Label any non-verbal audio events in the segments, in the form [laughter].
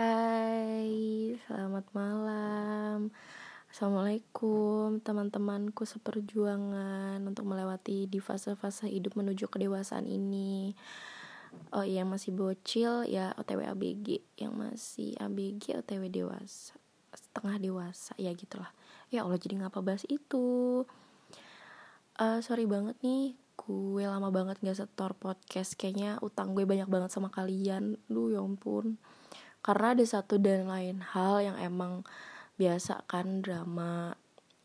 Hai, selamat malam. Assalamualaikum teman-temanku seperjuangan untuk melewati di fase-fase hidup menuju kedewasaan ini. Oh iya masih bocil ya OTW ABG, yang masih ABG OTW dewasa, setengah dewasa ya gitulah. Ya Allah jadi ngapa bahas itu? Uh, sorry banget nih, gue lama banget gak setor podcast kayaknya utang gue banyak banget sama kalian lu ya ampun karena ada satu dan lain hal yang emang biasa kan drama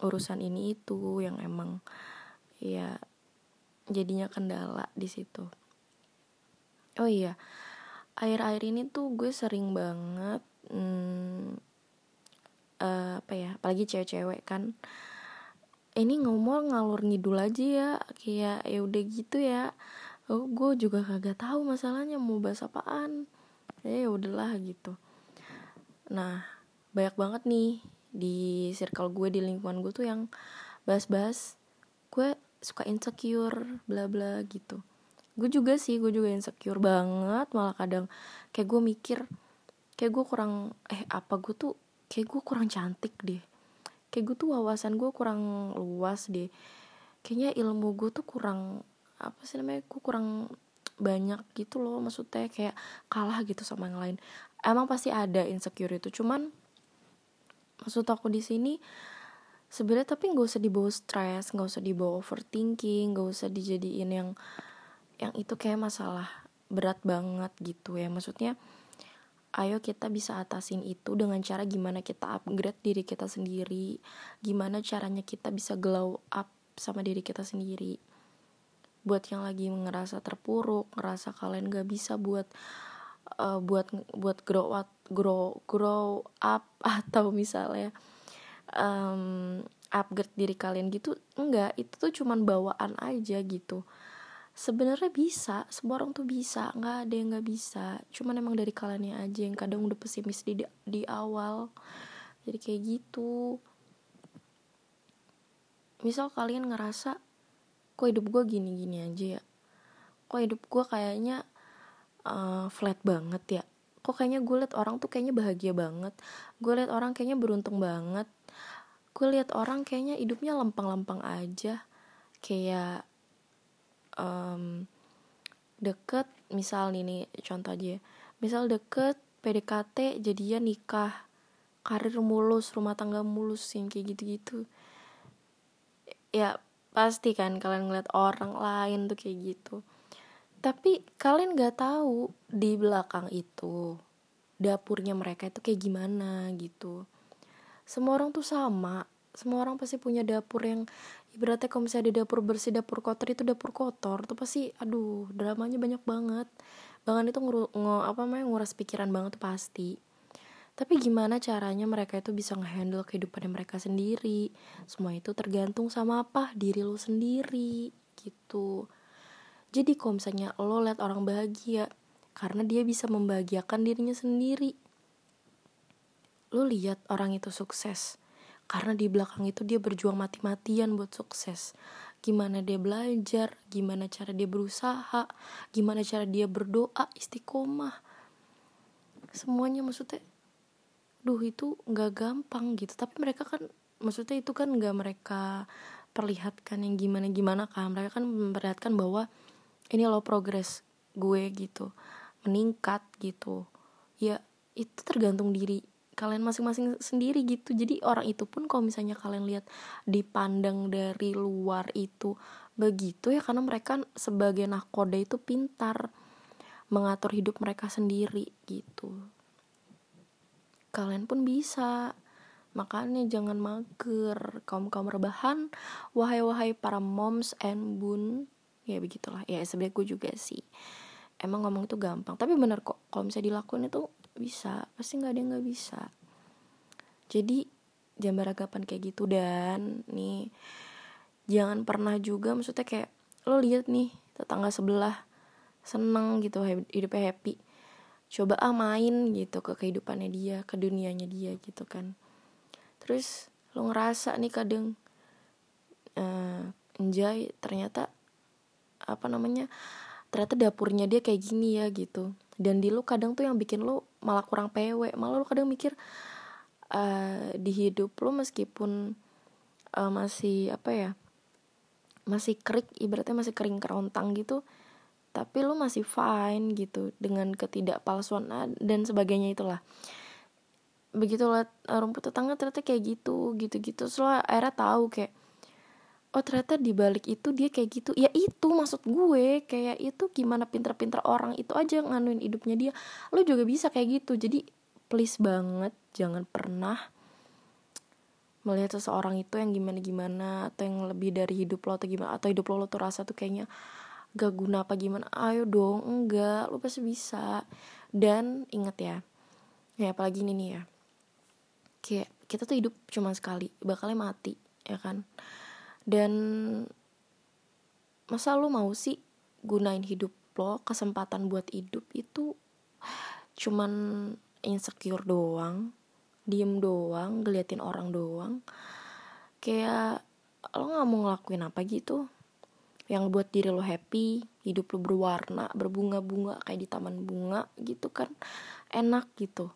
urusan ini itu yang emang ya jadinya kendala di situ. Oh iya air-air ini tuh gue sering banget hmm, uh, apa ya apalagi cewek-cewek kan ini ngomong ngalur ngidul aja ya kayak ya udah gitu ya. Oh gue juga kagak tahu masalahnya mau bahas apaan ya udahlah gitu. Nah banyak banget nih di circle gue di lingkungan gue tuh yang bahas-bahas gue suka insecure bla bla gitu. Gue juga sih gue juga insecure banget malah kadang kayak gue mikir kayak gue kurang eh apa gue tuh kayak gue kurang cantik deh. Kayak gue tuh wawasan gue kurang luas deh. Kayaknya ilmu gue tuh kurang apa sih namanya gue kurang banyak gitu loh maksudnya kayak kalah gitu sama yang lain. Emang pasti ada insecure itu cuman maksud aku di sini sebenarnya tapi nggak usah dibawa stres nggak usah dibawa overthinking nggak usah dijadiin yang yang itu kayak masalah berat banget gitu ya. Maksudnya ayo kita bisa atasin itu dengan cara gimana kita upgrade diri kita sendiri gimana caranya kita bisa glow up sama diri kita sendiri buat yang lagi ngerasa terpuruk ngerasa kalian gak bisa buat uh, buat buat grow up grow grow up [laughs] atau misalnya um, upgrade diri kalian gitu enggak. Itu tuh cuman bawaan aja gitu. Sebenarnya bisa semua orang tuh bisa nggak ada yang nggak bisa. Cuman emang dari kaliannya aja yang kadang udah pesimis di di awal. Jadi kayak gitu. Misal kalian ngerasa kok hidup gue gini-gini aja ya? Kok hidup gue kayaknya uh, flat banget ya? Kok kayaknya gue liat orang tuh kayaknya bahagia banget? Gue liat orang kayaknya beruntung banget? Gue liat orang kayaknya hidupnya lempeng-lempeng aja. Kayak um, deket misal nih, nih contoh aja ya. misal deket PDKT jadinya nikah. Karir mulus rumah tangga mulus yang kayak gitu-gitu. Ya pasti kan kalian ngeliat orang lain tuh kayak gitu. Tapi kalian gak tahu di belakang itu dapurnya mereka itu kayak gimana gitu. Semua orang tuh sama. Semua orang pasti punya dapur yang ibaratnya kalau misalnya di dapur bersih dapur kotor itu dapur kotor tuh pasti aduh dramanya banyak banget. Banget itu nguru, nge, apa namanya nguras pikiran banget tuh pasti tapi gimana caranya mereka itu bisa ngehandle kehidupan mereka sendiri? Semua itu tergantung sama apa? Diri lo sendiri gitu. Jadi kalau misalnya lo liat orang bahagia karena dia bisa membahagiakan dirinya sendiri. Lo lihat orang itu sukses karena di belakang itu dia berjuang mati-matian buat sukses. Gimana dia belajar gimana cara dia berusaha gimana cara dia berdoa istiqomah. Semuanya maksudnya duh itu nggak gampang gitu. Tapi mereka kan maksudnya itu kan nggak mereka perlihatkan yang gimana gimana kan. Mereka kan memperlihatkan bahwa ini loh progres gue gitu meningkat gitu. Ya itu tergantung diri kalian masing-masing sendiri gitu. Jadi orang itu pun kalau misalnya kalian lihat dipandang dari luar itu begitu ya karena mereka sebagai nakoda itu pintar mengatur hidup mereka sendiri gitu kalian pun bisa. Makanya jangan mager. Kaum kaum rebahan wahai wahai para moms and bun. Ya begitulah. Ya sebenarnya gue juga sih. Emang ngomong itu gampang. Tapi bener kok kalau misalnya dilakuin itu bisa. Pasti nggak ada yang nggak bisa. Jadi jangan beragapan kayak gitu. Dan nih jangan pernah juga maksudnya kayak lo lihat nih tetangga sebelah seneng gitu hidupnya happy coba ah main gitu ke kehidupannya dia ke dunianya dia gitu kan. Terus lo ngerasa nih kadang uh, enjoy ternyata apa namanya ternyata dapurnya dia kayak gini ya gitu. Dan di lu kadang tuh yang bikin lu malah kurang pewe malah lu kadang mikir uh, di hidup lu meskipun uh, masih apa ya masih kering ibaratnya masih kering kerontang gitu tapi lu masih fine gitu dengan ketidakpalsuan dan sebagainya itulah. Begitu liat rumput tetangga ternyata kayak gitu gitu gitu soalnya akhirnya tahu kayak oh ternyata di balik itu dia kayak gitu. Ya itu maksud gue kayak itu gimana pinter-pinter orang itu aja nganuin hidupnya dia. Lo juga bisa kayak gitu. Jadi please banget jangan pernah melihat seseorang itu yang gimana gimana atau yang lebih dari hidup lo atau gimana atau hidup lo lo tuh rasa tuh kayaknya gak guna apa gimana. Ayo dong enggak lo pasti bisa. Dan inget ya ya apalagi ini nih ya. Kayak kita tuh hidup cuma sekali bakalnya mati ya kan? Dan masa lu mau sih gunain hidup lo kesempatan buat hidup itu cuman insecure doang diem doang ngeliatin orang doang. Kayak lo nggak mau ngelakuin apa gitu yang buat diri lo happy hidup lo berwarna berbunga-bunga kayak di taman bunga gitu kan enak gitu.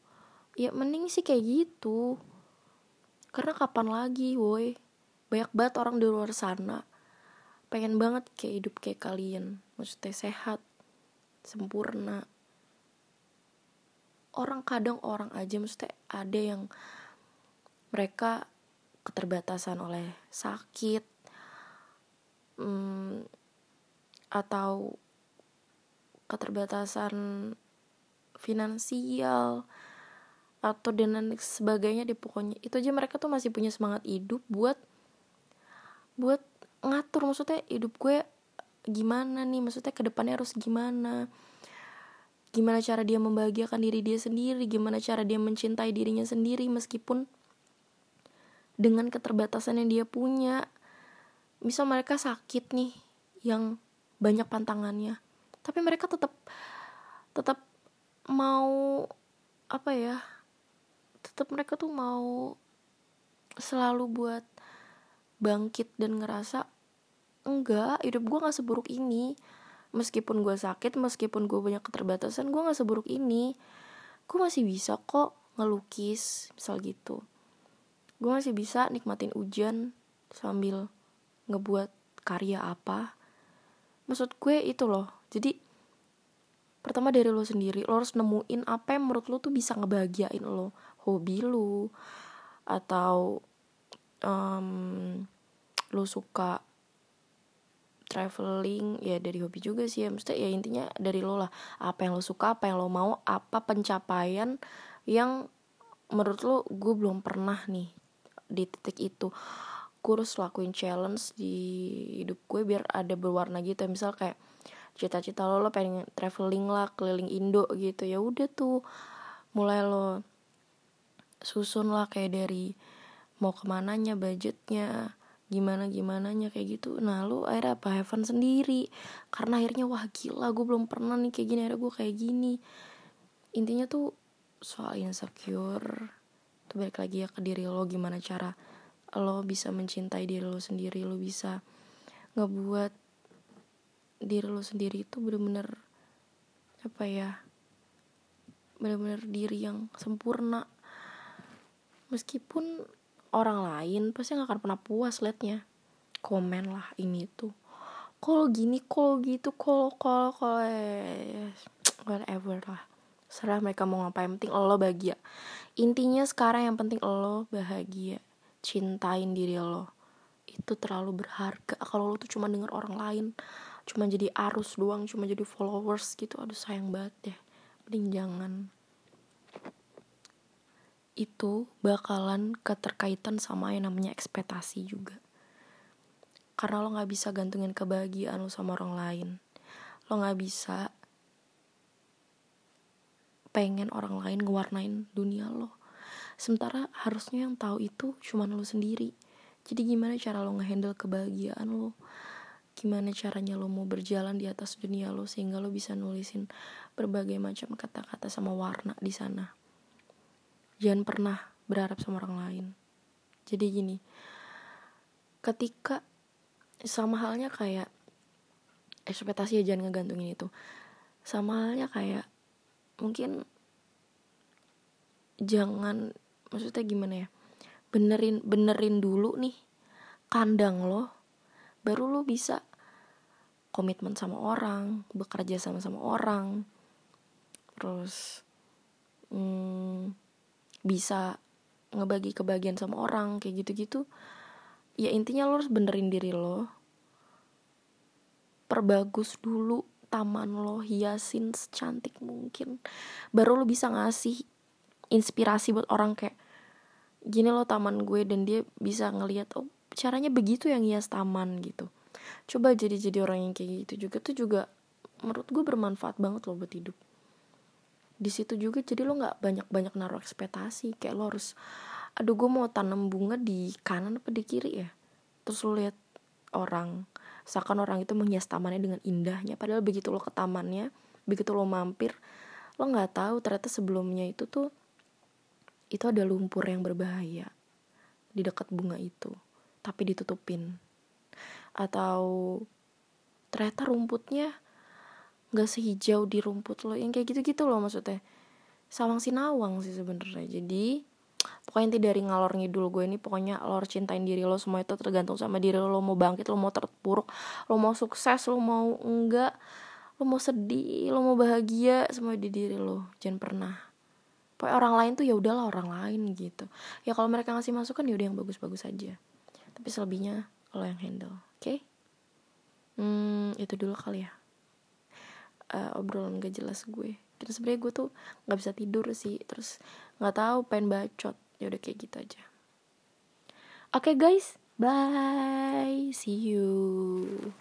Ya mending sih kayak gitu. Karena kapan lagi woi? Banyak banget orang di luar sana. Pengen banget kayak hidup kayak kalian. Maksudnya sehat sempurna. Orang kadang orang aja maksudnya ada yang mereka keterbatasan oleh sakit hmm, atau keterbatasan finansial atau dan sebagainya di pokoknya. Itu aja mereka tuh masih punya semangat hidup buat buat ngatur. Maksudnya hidup gue gimana nih? Maksudnya ke depannya harus gimana? Gimana cara dia membahagiakan diri dia sendiri? Gimana cara dia mencintai dirinya sendiri? Meskipun dengan keterbatasan yang dia punya misal mereka sakit nih yang banyak pantangannya. Tapi mereka tetap tetap mau apa ya tetap mereka tuh mau selalu buat bangkit dan ngerasa enggak hidup gue gak seburuk ini. Meskipun gue sakit meskipun gue banyak keterbatasan gue gak seburuk ini. Gue masih bisa kok ngelukis misal gitu. Gue masih bisa nikmatin hujan sambil ngebuat karya apa. Maksud gue itu loh. Jadi pertama dari lo sendiri lo harus nemuin apa yang menurut lo tuh bisa ngebahagiain lo. Hobi lo atau um, lo suka traveling ya dari hobi juga sih ya. Maksudnya ya intinya dari lo lah. Apa yang lo suka apa yang lo mau apa pencapaian yang menurut lo gue belum pernah nih di titik itu gue harus lakuin challenge di hidup gue biar ada berwarna gitu. Misal kayak cita-cita lo lo pengen traveling lah keliling Indo gitu. Ya udah tuh mulai lo susun lah kayak dari mau ke mananya budgetnya gimana gimana nya kayak gitu. Nah lu akhirnya apa? Heaven sendiri. Karena akhirnya wah gila gue belum pernah nih kayak gini akhirnya gue kayak gini. Intinya tuh soal insecure tuh balik lagi ya ke diri lo gimana cara lo bisa mencintai diri lo sendiri lo bisa ngebuat diri lo sendiri itu bener-bener apa ya bener-bener diri yang sempurna. Meskipun orang lain pasti gak akan pernah puas liatnya. Komen lah ini tuh. Kalau gini kalau gitu kalau kalau kalau whatever lah. Serah mereka mau ngapain penting lo bahagia. Intinya sekarang yang penting lo bahagia cintain diri lo. Itu terlalu berharga. Kalau lo tuh cuma denger orang lain cuma jadi arus doang cuma jadi followers gitu aduh sayang banget deh. Mending jangan. Itu bakalan keterkaitan sama yang namanya ekspektasi juga. Karena lo nggak bisa gantungin kebahagiaan lo sama orang lain. Lo nggak bisa pengen orang lain ngewarnain dunia lo sementara harusnya yang tahu itu cuma lo sendiri. Jadi gimana cara lo ngehandle kebahagiaan lo? Gimana caranya lo mau berjalan di atas dunia lo sehingga lo bisa nulisin berbagai macam kata-kata sama warna di sana? Jangan pernah berharap sama orang lain. Jadi gini ketika sama halnya kayak ekspektasi ya jangan ngegantungin itu. Sama halnya kayak mungkin jangan maksudnya gimana ya? Benerin benerin dulu nih kandang lo baru lo bisa komitmen sama orang bekerja sama sama orang. Terus hmm, bisa ngebagi kebagian sama orang kayak gitu-gitu. Ya intinya lo harus benerin diri lo. Perbagus dulu taman lo hiasin secantik mungkin. Baru lo bisa ngasih inspirasi buat orang kayak gini lo taman gue dan dia bisa ngelihat oh caranya begitu yang hias taman gitu. Coba jadi jadi orang yang kayak gitu juga tuh juga menurut gue bermanfaat banget lo buat hidup. Di situ juga jadi lo nggak banyak banyak naruh ekspektasi kayak lo harus aduh gue mau tanam bunga di kanan apa di kiri ya? Terus lo lihat orang seakan orang itu menghias tamannya dengan indahnya padahal begitu lo ke tamannya begitu lo mampir lo nggak tahu ternyata sebelumnya itu tuh itu ada lumpur yang berbahaya di dekat bunga itu tapi ditutupin. Atau ternyata rumputnya nggak sehijau di rumput lo yang kayak gitu-gitu loh maksudnya. Sawang sinawang sih sebenarnya. Jadi pokoknya inti dari ngalor ngidul gue ini pokoknya lo harus cintain diri lo semua itu tergantung sama diri lo. Lo mau bangkit lo mau terpuruk lo mau sukses lo mau enggak lo mau sedih lo mau bahagia semua di diri lo. Jangan pernah pokoknya orang lain tuh ya udahlah orang lain gitu. Ya kalau mereka ngasih masukan ya udah yang bagus-bagus aja. Tapi selebihnya lo yang handle oke? Okay? hmm itu dulu kali ya. Uh, obrolan gak jelas gue. Dan sebenarnya gue tuh nggak bisa tidur sih. Terus nggak tahu pengen bacot. Ya udah kayak gitu aja. Oke okay, guys. Bye. See you